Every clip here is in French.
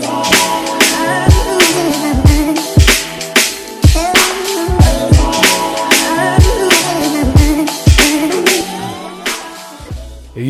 today.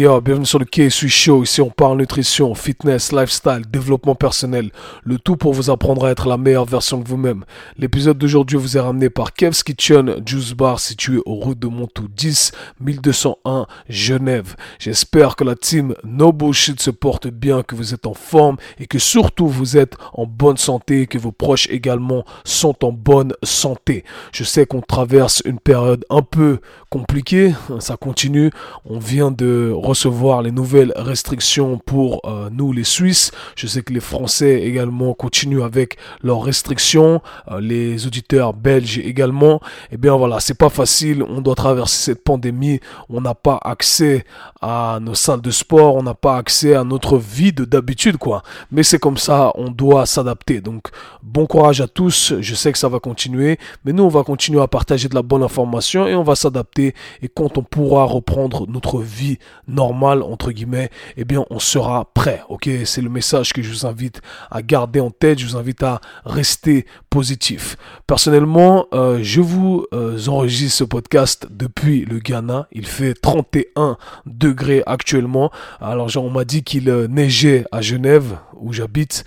Yo, bienvenue sur le KSU Show. Ici, on parle nutrition, fitness, lifestyle, développement personnel. Le tout pour vous apprendre à être la meilleure version de vous-même. L'épisode d'aujourd'hui vous est ramené par Kev's Kitchen Juice Bar situé au route de Montou 10 1201 Genève. J'espère que la team No Bullshit se porte bien, que vous êtes en forme et que surtout vous êtes en bonne santé et que vos proches également sont en bonne santé. Je sais qu'on traverse une période un peu compliquée. Ça continue. On vient de recevoir les nouvelles restrictions pour euh, nous les Suisses. Je sais que les Français également continuent avec leurs restrictions, euh, les auditeurs belges également. Eh bien voilà, c'est pas facile, on doit traverser cette pandémie, on n'a pas accès à nos salles de sport, on n'a pas accès à notre vie de d'habitude quoi. Mais c'est comme ça, on doit s'adapter. Donc bon courage à tous, je sais que ça va continuer, mais nous on va continuer à partager de la bonne information et on va s'adapter et quand on pourra reprendre notre vie normal, entre guillemets, eh bien, on sera prêt. Ok, c'est le message que je vous invite à garder en tête. Je vous invite à rester positif. Personnellement, euh, je vous euh, enregistre ce podcast depuis le Ghana. Il fait 31 degrés actuellement. Alors, on m'a dit qu'il euh, neigeait à Genève où j'habite.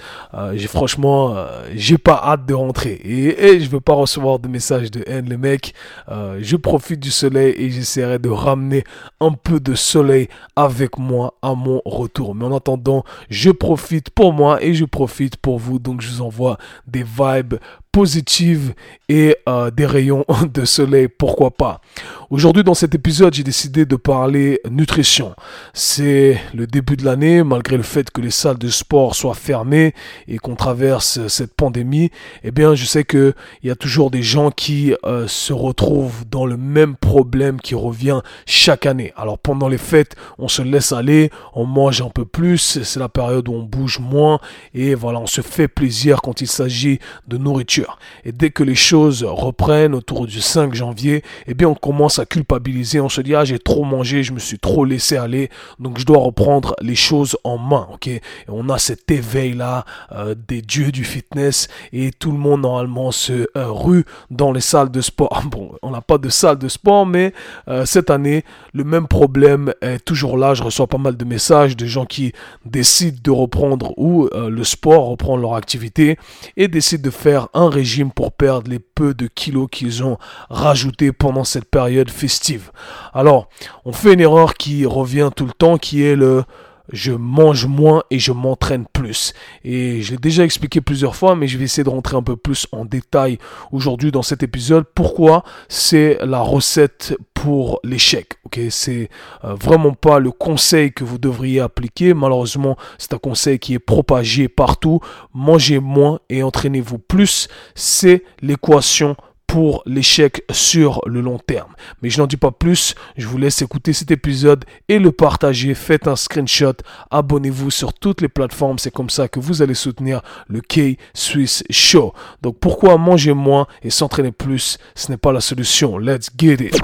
franchement, j'ai pas hâte de rentrer et, et je veux pas recevoir de messages de haine, les mecs. je profite du soleil et j'essaierai de ramener un peu de soleil avec moi à mon retour. Mais en attendant, je profite pour moi et je profite pour vous. Donc je vous envoie des vibes positive et euh, des rayons de soleil, pourquoi pas. Aujourd'hui, dans cet épisode, j'ai décidé de parler nutrition. C'est le début de l'année, malgré le fait que les salles de sport soient fermées et qu'on traverse cette pandémie. Eh bien, je sais que il y a toujours des gens qui euh, se retrouvent dans le même problème qui revient chaque année. Alors, pendant les fêtes, on se laisse aller, on mange un peu plus, c'est la période où on bouge moins et voilà, on se fait plaisir quand il s'agit de nourriture et dès que les choses reprennent autour du 5 janvier, eh bien on commence à culpabiliser, on se dit ah j'ai trop mangé, je me suis trop laissé aller, donc je dois reprendre les choses en main, ok? Et On a cet éveil là euh, des dieux du fitness. Et tout le monde normalement se euh, rue dans les salles de sport. Bon, on n'a pas de salle de sport, mais euh, cette année le même problème est toujours là. Je reçois pas mal de messages de gens qui décident de reprendre ou le sport, reprendre leur activité et décident de faire un régime pour perdre les peu de kilos qu'ils ont rajoutés pendant cette période festive. Alors, on fait une erreur qui revient tout le temps, qui est le je mange moins et je m'entraîne plus. Et je l'ai déjà expliqué plusieurs fois, mais je vais essayer de rentrer un peu plus en détail aujourd'hui dans cet épisode. Pourquoi c'est la recette pour l'échec. Ok, c'est euh, vraiment pas le conseil que vous devriez appliquer. Malheureusement, c'est un conseil qui est propagé partout. Mangez moins et entraînez-vous plus. C'est l'équation pour l'échec sur le long terme. Mais je n'en dis pas plus, je vous laisse écouter cet épisode et le partager. Faites un screenshot, abonnez-vous sur toutes les plateformes, c'est comme ça que vous allez soutenir le K-Swiss Show. Donc pourquoi manger moins et s'entraîner plus, ce n'est pas la solution. Let's get it.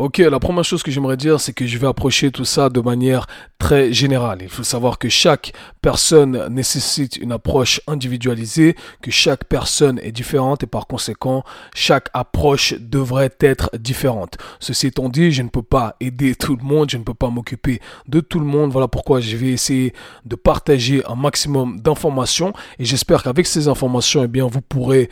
Ok, la première chose que j'aimerais dire, c'est que je vais approcher tout ça de manière très générale. Il faut savoir que chaque personne nécessite une approche individualisée, que chaque personne est différente et par conséquent, chaque approche devrait être différente. Ceci étant dit, je ne peux pas aider tout le monde, je ne peux pas m'occuper de tout le monde. Voilà pourquoi je vais essayer de partager un maximum d'informations et j'espère qu'avec ces informations, eh bien, vous pourrez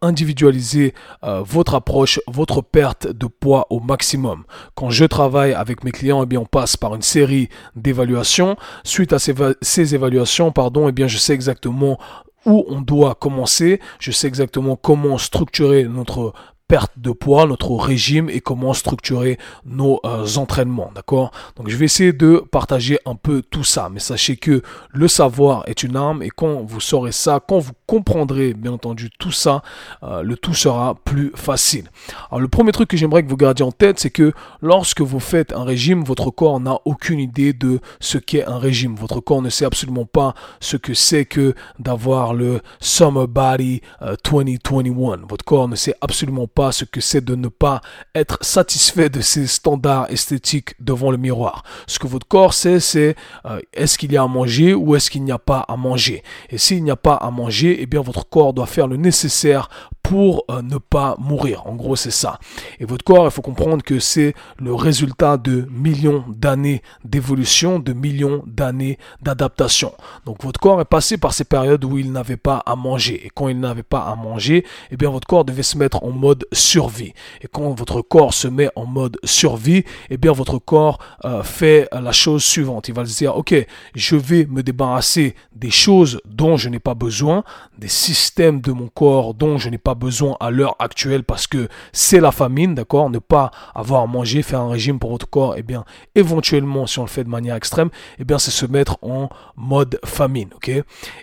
individualiser euh, votre approche, votre perte de poids au maximum quand je travaille avec mes clients, eh bien, on passe par une série d'évaluations. Suite à ces, ces évaluations, pardon, eh bien, je sais exactement où on doit commencer, je sais exactement comment structurer notre perte de poids, notre régime et comment structurer nos euh, entraînements, d'accord? Donc je vais essayer de partager un peu tout ça, mais sachez que le savoir est une arme et quand vous saurez ça, quand vous comprendrez bien entendu tout ça, euh, le tout sera plus facile. Alors le premier truc que j'aimerais que vous gardiez en tête, c'est que lorsque vous faites un régime, votre corps n'a aucune idée de ce qu'est un régime. Votre corps ne sait absolument pas ce que c'est que d'avoir le Summer Body 2021. Euh, votre corps ne sait absolument pas pas ce que c'est de ne pas être satisfait de ses standards esthétiques devant le miroir. Ce que votre corps sait, c'est euh, est-ce qu'il y a à manger ou est-ce qu'il n'y a pas à manger. Et s'il n'y a pas à manger, eh bien votre corps doit faire le nécessaire pour euh, ne pas mourir. En gros, c'est ça. Et votre corps, il faut comprendre que c'est le résultat de millions d'années d'évolution, de millions d'années d'adaptation. Donc votre corps est passé par ces périodes où il n'avait pas à manger. Et quand il n'avait pas à manger, eh bien votre corps devait se mettre en mode survie. Et quand votre corps se met en mode survie, eh bien votre corps euh, fait la chose suivante. Il va se dire, ok, je vais me débarrasser des choses dont je n'ai pas besoin, des systèmes de mon corps dont je n'ai pas besoin à l'heure actuelle parce que c'est la famine, d'accord? Ne pas avoir à manger, faire un régime pour votre corps, eh bien, éventuellement, si on le fait de manière extrême, eh bien, c'est se mettre en mode famine, ok?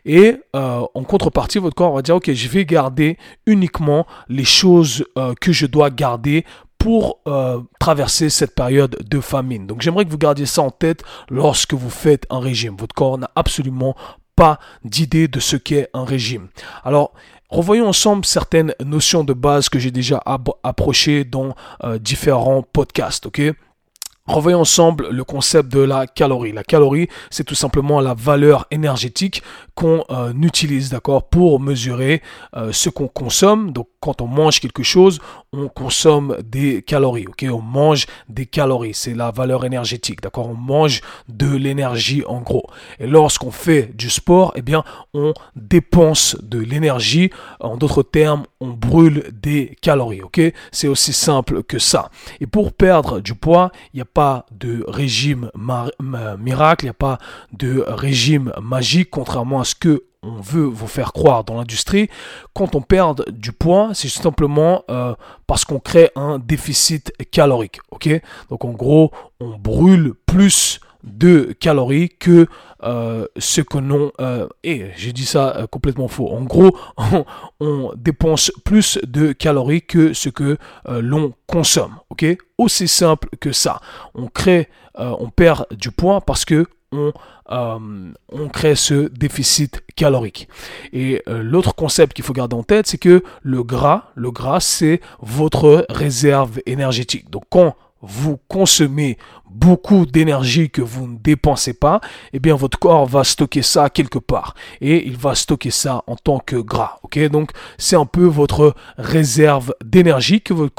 Et euh, en contrepartie, votre corps va dire, ok, je vais garder uniquement les choses euh, que je dois garder pour euh, traverser cette période de famine. Donc j'aimerais que vous gardiez ça en tête lorsque vous faites un régime. Votre corps n'a absolument pas d'idée de ce qu'est un régime. Alors, Revoyons ensemble certaines notions de base que j'ai déjà approchées dans euh, différents podcasts, ok? Revoyons ensemble le concept de la calorie. La calorie, c'est tout simplement la valeur énergétique qu'on euh, utilise, d'accord, pour mesurer euh, ce qu'on consomme. Donc, quand on mange quelque chose, on consomme des calories, ok? On mange des calories, c'est la valeur énergétique, d'accord? On mange de l'énergie en gros. Et lorsqu'on fait du sport, eh bien, on dépense de l'énergie. En d'autres termes, on brûle des calories, ok? C'est aussi simple que ça. Et pour perdre du poids, il n'y a pas de régime miracle, il n'y a pas de régime magique, contrairement à ce que on veut vous faire croire dans l'industrie, quand on perd du poids, c'est simplement euh, parce qu'on crée un déficit calorique. Donc en gros, on brûle plus de calories que euh, ce que l'on... Euh, et j'ai dit ça complètement faux. En gros, on, dépense plus de calories que ce que l'on consomme. Ok? Aussi simple que ça. On crée, on perd du poids parce que euh, on, crée ce déficit calorique. Et euh, l'autre concept qu'il faut garder en tête, c'est que le gras, le gras, c'est votre réserve énergétique. Donc quand vous consommez beaucoup d'énergie que vous ne dépensez pas, eh bien votre corps va stocker ça quelque part et il va stocker ça en tant que gras. Ok, donc c'est un peu votre réserve d'énergie que votre,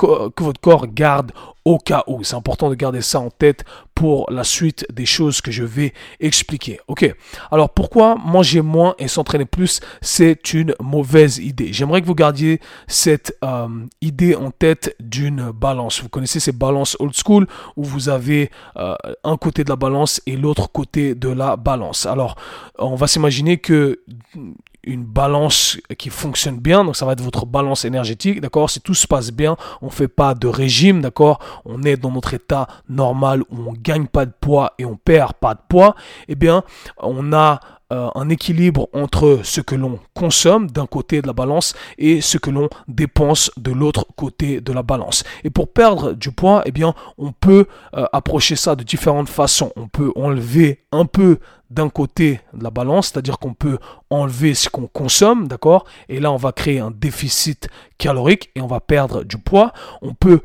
corps garde au cas où. C'est important de garder ça en tête pour la suite des choses que je vais expliquer. Ok? Alors pourquoi manger moins et s'entraîner plus, c'est une mauvaise idée. J'aimerais que vous gardiez cette euh, idée en tête d'une balance. Vous connaissez ces balances old school où vous avez euh, un côté de la balance et l'autre côté de la balance. Alors on va s'imaginer que une balance qui fonctionne bien, donc ça va être votre balance énergétique, d'accord? Si tout se passe bien, on fait pas de régime, d'accord? On est dans notre état normal où on gagne pas de poids et on perd pas de poids, eh bien, on a euh, un équilibre entre ce que l'on consomme d'un côté de la balance et ce que l'on dépense de l'autre côté de la balance. Et pour perdre du poids, eh bien, on peut euh, approcher ça de différentes façons. On peut enlever un peu d'un côté de la balance, c'est-à-dire qu'on peut enlever ce qu'on consomme, d'accord? Et là, on va créer un déficit calorique et on va perdre du poids. On peut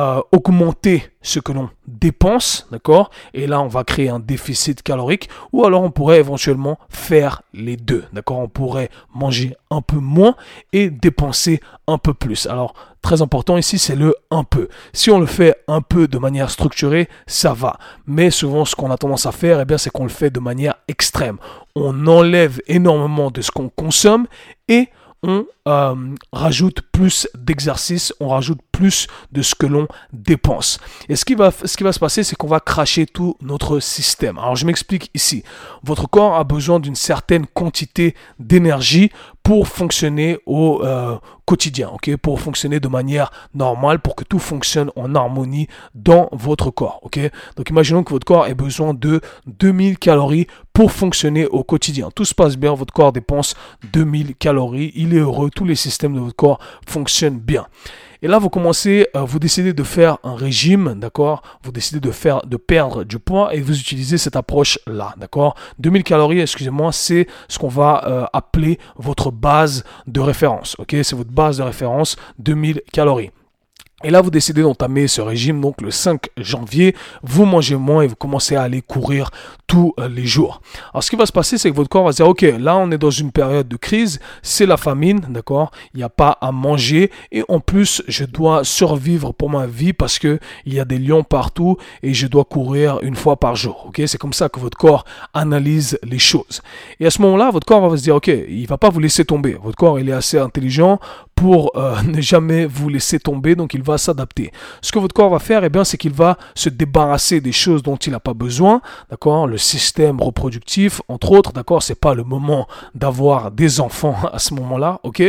euh, augmenter ce que l'on dépense, d'accord? Et là, on va créer un déficit calorique. Ou alors, on pourrait éventuellement faire les deux, d'accord? On pourrait manger un peu moins et dépenser un peu plus. Alors, très important ici, c'est le un peu. Si on le fait un peu de manière structurée, ça va. Mais souvent, ce qu'on a tendance à faire, eh bien, c'est qu'on le fait de manière extrême. On enlève énormément de ce qu'on consomme et on euh, rajoute plus d'exercice, on rajoute plus de ce que l'on dépense. Et ce qui va, ce qui va se passer, c'est qu'on va cracher tout notre système. Alors je m'explique ici. Votre corps a besoin d'une certaine quantité d'énergie pour fonctionner au euh, quotidien, ok, pour fonctionner de manière normale, pour que tout fonctionne en harmonie dans votre corps, ok? Donc imaginons que votre corps ait besoin de 2000 calories pour fonctionner au quotidien. Tout se passe bien, votre corps dépense 2000 calories, il est heureux, tous les systèmes de votre corps fonctionnent bien. Et là, vous commencez, euh, vous décidez de faire un régime, d'accord? Vous décidez de faire, de perdre du poids et vous utilisez cette approche-là, d'accord? 2000 calories, excusez-moi, c'est ce qu'on va euh, appeler votre base de référence, ok? C'est votre base de référence, 2000 calories. Et là, vous décidez d'entamer ce régime, donc le 5 janvier, vous mangez moins et vous commencez à aller courir tous euh, les jours. Alors, ce qui va se passer, c'est que votre corps va se dire, ok, là, on est dans une période de crise, c'est la famine, d'accord? Il n'y a pas à manger et en plus, je dois survivre pour ma vie parce que il y a des lions partout et je dois courir une fois par jour, ok? C'est comme ça que votre corps analyse les choses. Et à ce moment-là, votre corps va se dire, ok, il va pas vous laisser tomber. Votre corps, il est assez intelligent pour euh, ne jamais vous laisser tomber, donc il va s'adapter. Ce que votre corps va faire, eh bien, c'est qu'il va se débarrasser des choses dont il n'a pas besoin, d'accord? Le système reproductif, entre autres, d'accord? C'est pas le moment d'avoir des enfants à ce moment-là, ok?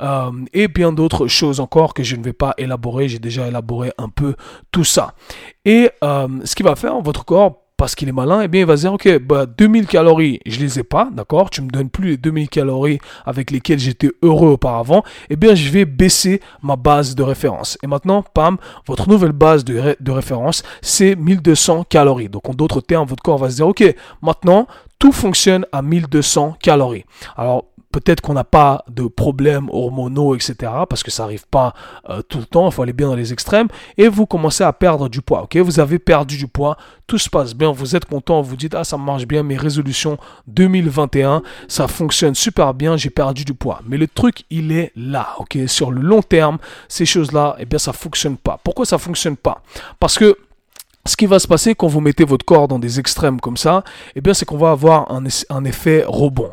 Euh, Et bien d'autres choses encore que je ne vais pas élaborer, j'ai déjà élaboré un peu tout ça. Et euh, ce qui va faire, votre corps parce qu'il est malin, eh bien, il va se dire, ok, bah, 2000 calories, je les ai pas, d'accord, tu me donnes plus les 2000 calories avec lesquelles j'étais heureux auparavant, eh bien, je vais baisser ma base de référence. Et maintenant, pam, votre nouvelle base de, référence, c'est 1200 calories. Donc, en d'autres termes, votre corps va se dire, ok, maintenant, tout fonctionne à 1200 calories. Alors, peut-être qu'on n'a pas de problèmes hormonaux, etc. Parce que ça n'arrive pas euh, tout le temps, il faut aller bien dans les extrêmes. Et vous commencez à perdre du poids, ok? Vous avez perdu du poids, tout se passe bien, vous êtes content, vous dites, ah ça marche bien, mes résolutions 2021, ça fonctionne super bien, j'ai perdu du poids. Mais le truc, il est là, ok? Sur le long terme, ces choses-là, eh bien ça fonctionne pas. Pourquoi ça fonctionne pas? Parce que ce qui va se passer quand vous mettez votre corps dans des extrêmes comme ça, eh bien, c'est qu'on va avoir un, effet rebond,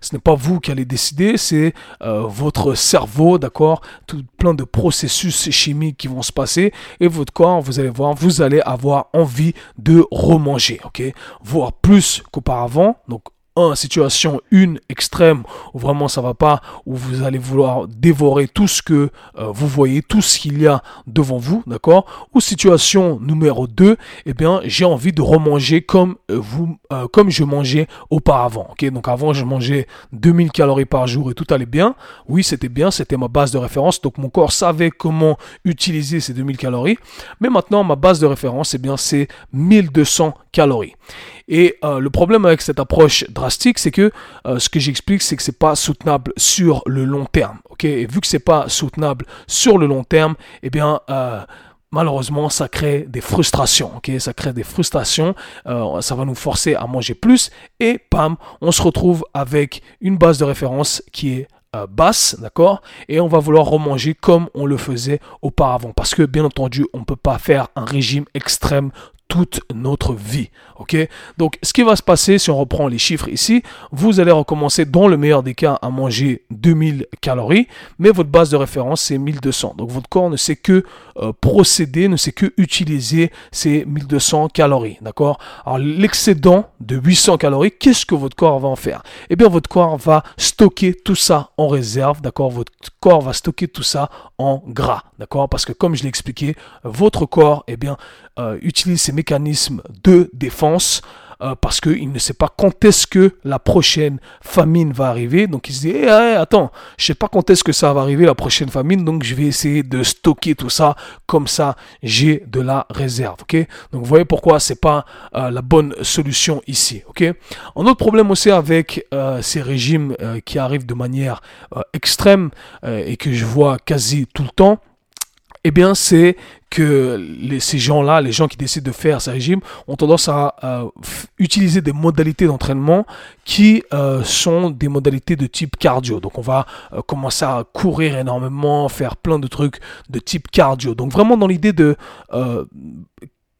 Ce n'est pas vous qui allez décider, c'est euh, votre cerveau, d'accord? Tout plein de processus chimiques qui vont se passer et votre corps, vous allez voir, vous allez avoir envie de remanger, ok? Voire plus qu'auparavant, donc un, situation une extrême où vraiment ça va pas, où vous allez vouloir dévorer tout ce que euh, vous voyez, tout ce qu'il y a devant vous, d'accord? Ou situation numéro 2, eh bien j'ai envie de remanger comme euh, vous, euh, comme je mangeais auparavant, ok? Donc avant je mangeais 2000 calories par jour et tout allait bien, oui c'était bien, c'était ma base de référence, donc mon corps savait comment utiliser ces 2000 calories, mais maintenant ma base de référence, eh bien c'est 1200 calories. Et euh, le problème avec cette approche drastique, c'est que euh, ce que j'explique, c'est que c'est pas soutenable sur le long terme. Et vu que c'est pas soutenable sur le long terme, eh bien euh, malheureusement, ça crée des frustrations. Ça crée des frustrations. ça va nous forcer à manger plus et pam, on se retrouve avec une base de référence qui est basse, d'accord? Et on va vouloir remanger comme on le faisait auparavant. Parce que, bien entendu, on ne peut pas faire un régime extrême toute notre vie. Ok? Donc, ce qui va se passer, si on reprend les chiffres ici, vous allez recommencer, dans le meilleur des cas, à manger 2000 calories, mais votre base de référence, c'est 1200. Donc, votre corps ne sait que euh, procéder, ne sait que utiliser ces 1200 calories. D'accord? Alors, l'excédent de 800 calories, qu'est-ce que votre corps va en faire? Eh bien, votre corps va stocker tout ça en réserve. D'accord? Votre corps va stocker tout ça en gras. D'accord? Parce que, comme je l'ai expliqué, votre corps, eh bien, euh, utilise ces mécanismes de défense euh, parce qu'il ne sait pas quand est-ce que la prochaine famine va arriver. Donc il se dit, eh, eh, attends, je sais pas quand est-ce que ça va arriver la prochaine famine, donc je vais essayer de stocker tout ça, comme ça j'ai de la réserve. Ok? Donc vous voyez pourquoi c'est pas euh, la bonne solution ici. Ok? Un autre problème aussi avec ces régimes qui arrivent de manière extrême et que je vois quasi tout le temps, eh bien, c'est que ces gens-là, les gens qui décident de faire ce régime, ont tendance à utiliser des modalités d'entraînement qui euh, sont des modalités de type cardio. Donc, on va euh, commencer à courir énormément, faire plein de trucs de type cardio. Donc, vraiment dans l'idée de euh,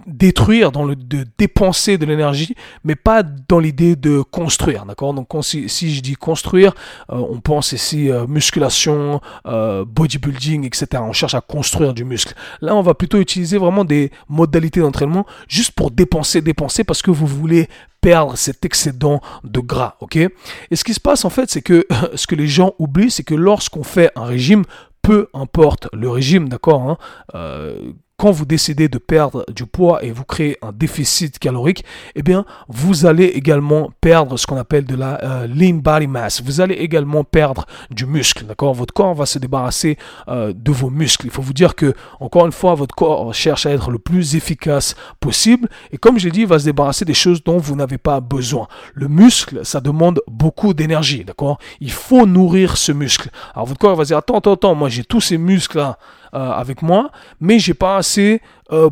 détruire, dans le de dépenser de l'énergie, mais pas dans l'idée de construire, d'accord? Donc si, si, je dis construire, euh, on pense ici euh, musculation, euh, bodybuilding, etc. On cherche à construire du muscle. Là, on va plutôt utiliser vraiment des modalités d'entraînement juste pour dépenser, dépenser parce que vous voulez perdre cet excédent de gras, ok? Et ce qui se passe en fait, c'est que ce que les gens oublient, c'est que lorsqu'on fait un régime, peu importe le régime, d'accord hein, quand vous décidez de perdre du poids et vous créez un déficit calorique, eh bien, vous allez également perdre ce qu'on appelle de la euh, lean body mass. Vous allez également perdre du muscle, d'accord? Votre corps va se débarrasser euh, de vos muscles. Il faut vous dire que, encore une fois, votre corps cherche à être le plus efficace possible. Et comme je l'ai dit, il va se débarrasser des choses dont vous n'avez pas besoin. Le muscle, ça demande beaucoup d'énergie, d'accord? Il faut nourrir ce muscle. Alors, votre corps va dire, attends, attends, attends, moi j'ai tous ces muscles-là avec moi, mais j'ai pas assez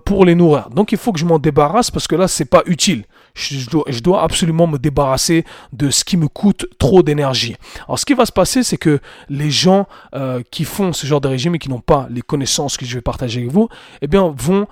pour les nourrir. Donc il faut que je m'en débarrasse parce que là c'est pas utile. Je dois, absolument me débarrasser de ce qui me coûte trop d'énergie. Alors ce qui va se passer, c'est que les gens qui font ce genre de régime et qui n'ont pas les connaissances que je vais partager avec vous, eh bien vont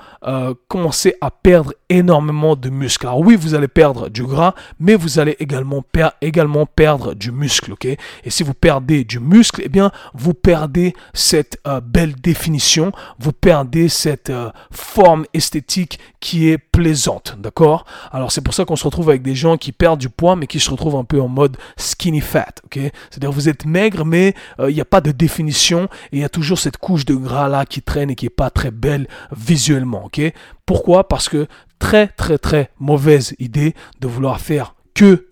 commencer à perdre énormément de muscles. Alors oui, vous allez perdre du gras, mais vous allez également, également perdre du muscle, ok? Et si vous perdez du muscle, eh bien, vous perdez cette euh, belle définition, vous perdez cette euh, forme esthétique qui est plaisante, d'accord? Alors c'est ça qu'on se retrouve avec des gens qui perdent du poids, mais qui se retrouvent un peu en mode skinny fat, C'est-à-dire vous êtes maigre, mais euh, il n'y a pas de définition, et il y a toujours cette couche de gras là qui traîne et qui est pas très belle visuellement, Pourquoi? Parce que très très très mauvaise idée de vouloir faire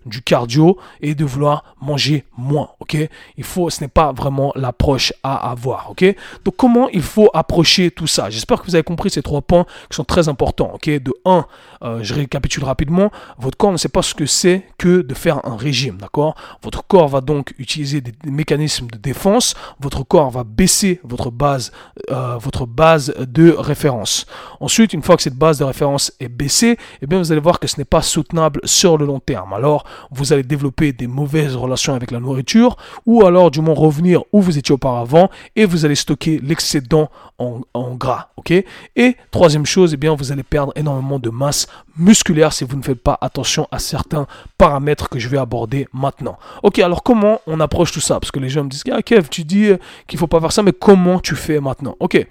du cardio et de vouloir manger moins, ok? Il faut, ce n'est pas vraiment l'approche à avoir, ok? Donc comment il faut approcher tout ça? J'espère que vous avez compris ces trois points qui sont très importants, ok? De 1, euh, je récapitule rapidement, votre corps ne sait pas ce que c'est que de faire un régime, d'accord? Votre corps va donc utiliser des, mécanismes de défense, votre corps va baisser votre base, euh, votre base de référence. Ensuite, une fois que cette base de référence est baissée, eh bien vous allez voir que ce n'est pas soutenable sur le long terme alors vous allez développer des mauvaises relations avec la nourriture, ou alors du moins revenir où vous étiez auparavant, et vous allez stocker l'excédent en, gras, ok? Et troisième chose, eh bien, vous allez perdre énormément de masse musculaire si vous ne faites pas attention à certains paramètres que je vais aborder maintenant. Ok, alors comment on approche tout ça? Parce que les gens me disent, ah Kev, tu dis qu'il faut pas faire ça, mais comment tu fais maintenant? Ok.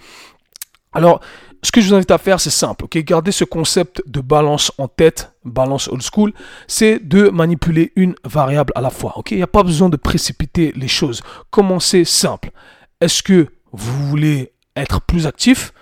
Alors, ce que je vous invite à faire, c'est simple. ok? Gardez ce concept de balance en tête, balance old school, c'est de manipuler une variable à la fois. Il n'y a pas besoin de précipiter les choses. Commencez simple. Est-ce que vous voulez être plus actif?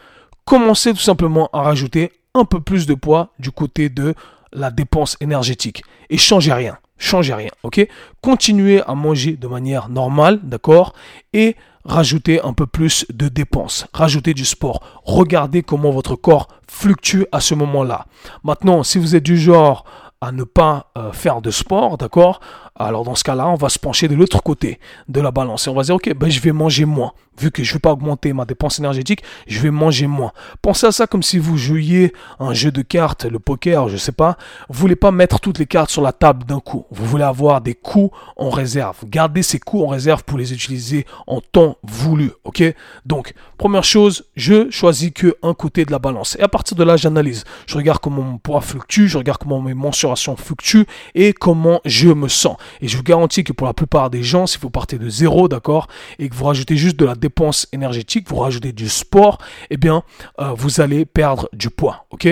Commencez tout simplement à rajouter un peu plus de poids du côté de la dépense énergétique. Et changez rien. Changez rien. ok? Continuez à manger de manière normale, d'accord? Et rajoutez un peu plus de dépenses, rajoutez du sport, regardez comment votre corps fluctue à ce moment-là. Maintenant, si vous êtes du genre à ne pas euh, faire de sport, d'accord? Alors dans ce cas-là, on va se pencher de l'autre côté de la balance et on va dire, ok, ben, je vais manger moins. Vu que je ne vais pas augmenter ma dépense énergétique, je vais manger moins. Pensez à ça comme si vous jouiez un jeu de cartes, le poker, je sais pas. Vous voulez pas mettre toutes les cartes sur la table d'un coup. Vous voulez avoir des coups en réserve. Gardez ces coups en réserve pour les utiliser en temps voulu, ok? Donc, première chose, je choisis que un côté de la balance. Et à partir de là, j'analyse. Je regarde comment mon poids fluctue, je regarde comment mes mensurations fluctuent et comment je me sens. Et je vous garantis que pour la plupart des gens, si vous partez de zéro, d'accord, et que vous rajoutez juste de la dépense énergétique, vous rajoutez du sport, eh bien, euh, vous allez perdre du poids, ok?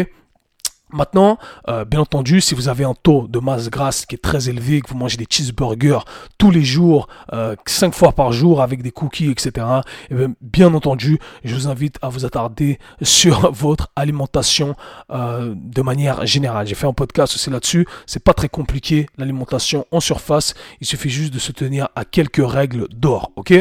Maintenant, euh, bien entendu, si vous avez un taux de masse grasse qui est très élevé, que vous mangez des cheeseburgers tous les jours, euh, cinq fois par jour avec des cookies, etc., eh bien, bien, entendu, je vous invite à vous attarder sur votre alimentation euh, de manière générale. J'ai fait un podcast aussi là-dessus. C'est pas très compliqué l'alimentation en surface. Il suffit juste de se tenir à quelques règles d'or, ok?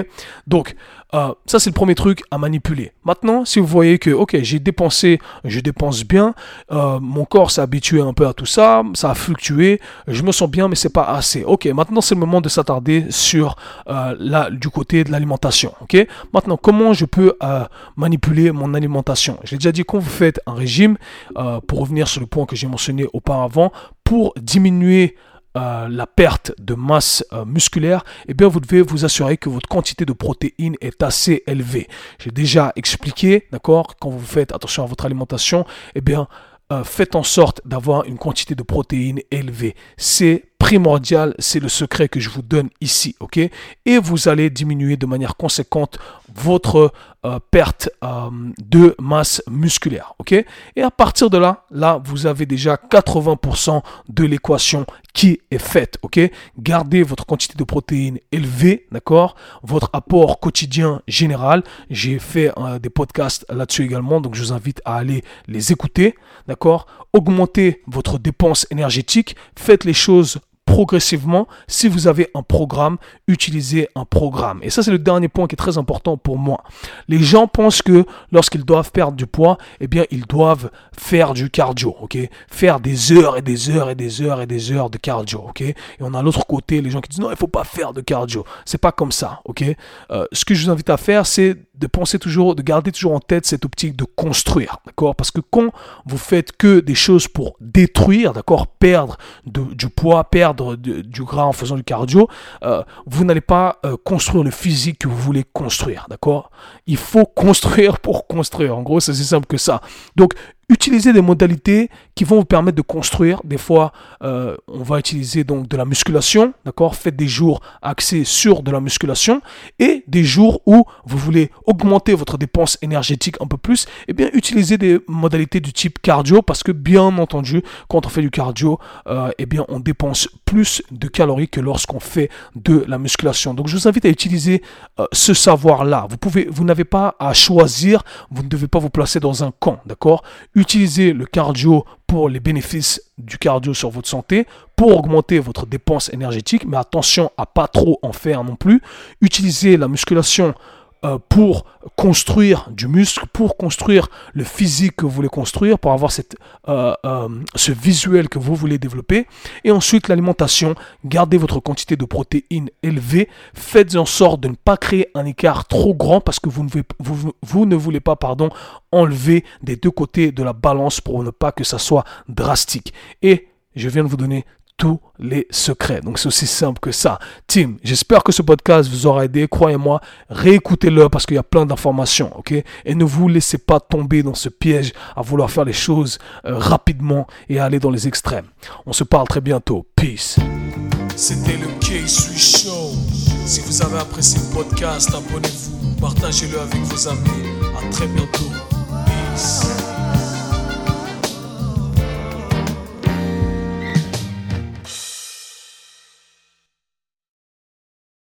Donc euh, ça, c'est le premier truc à manipuler. Maintenant, si vous voyez que, ok, j'ai dépensé, je dépense bien, euh, mon corps s'est habitué un peu à tout ça, ça a fluctué, je me sens bien, mais c'est pas assez. Ok, maintenant, c'est le moment de s'attarder sur euh, la, du côté de l'alimentation. Ok, maintenant, comment je peux manipuler mon alimentation? J'ai déjà dit quand vous faites un régime, pour revenir sur le point que j'ai mentionné auparavant, pour diminuer euh, la perte de masse euh, musculaire, eh bien vous devez vous assurer que votre quantité de protéines est assez élevée. J'ai déjà expliqué, d'accord, quand vous faites attention à votre alimentation, eh bien euh, faites en sorte d'avoir une quantité de protéines élevée. C'est primordial, c'est le secret que je vous donne ici, ok? Et vous allez diminuer de manière conséquente votre euh, perte euh, de masse musculaire, ok? Et à partir de là, là, vous avez déjà 80% de l'équation qui est faite, ok? Gardez votre quantité de protéines élevée, d'accord? Votre apport quotidien général, j'ai fait euh, des podcasts là-dessus également, donc je vous invite à aller les écouter, d'accord? Augmentez votre dépense énergétique, faites les choses progressivement. Si vous avez un programme, utilisez un programme. Et ça, c'est le dernier point qui est très important pour moi. Les gens pensent que lorsqu'ils doivent perdre du poids, eh bien, ils doivent faire du cardio, ok? Faire des heures et des heures et des heures et des heures de cardio, ok? Et on a l'autre côté, les gens qui disent non, il faut pas faire de cardio. C'est pas comme ça, ok? Euh, Ce que je vous invite à faire, c'est de penser toujours, de garder toujours en tête cette optique de construire, d'accord? Parce que quand vous faites que des choses pour détruire, d'accord, perdre du poids, perdre du gras en faisant du cardio, euh, vous n'allez pas euh, construire le physique que vous voulez construire, d'accord? Il faut construire pour construire. En gros, c'est aussi simple que ça. Donc, utilisez des modalités qui vont vous permettre de construire. Des fois, euh, on va utiliser donc de la musculation, d'accord? Faites des jours axés sur de la musculation et des jours où vous voulez augmenter votre dépense énergétique un peu plus. Eh bien, utilisez des modalités du type cardio parce que bien entendu, quand on fait du cardio, euh, eh bien, on dépense plus de calories que lorsqu'on fait de la musculation. Donc, je vous invite à utiliser euh, ce savoir-là. Vous pouvez, vous n'avez pas à choisir, vous ne devez pas vous placer dans un camp, d'accord? Utilisez le cardio pour les bénéfices du cardio sur votre santé, pour augmenter votre dépense énergétique, mais attention à pas trop en faire non plus. Utilisez la musculation euh, pour construire du muscle, pour construire le physique que vous voulez construire, pour avoir euh, euh, ce visuel que vous voulez développer. Et ensuite, l'alimentation, gardez votre quantité de protéines élevée, faites en sorte de ne pas créer un écart trop grand parce que vous ne, vous ne voulez pas pardon, enlever des deux côtés de la balance pour ne pas que ça soit drastique. Et je viens de vous donner tous les secrets. Donc c'est aussi simple que ça. Tim, j'espère que ce podcast vous aura aidé. Croyez-moi, réécoutez-le parce qu'il y a plein d'informations, ok? Et ne vous laissez pas tomber dans ce piège à vouloir faire les choses euh, rapidement et aller dans les extrêmes. On se parle très bientôt. Peace. C'était le K-Sui Show. Si vous avez apprécié le podcast, abonnez-vous, partagez-le avec vos amis. À très bientôt. Peace.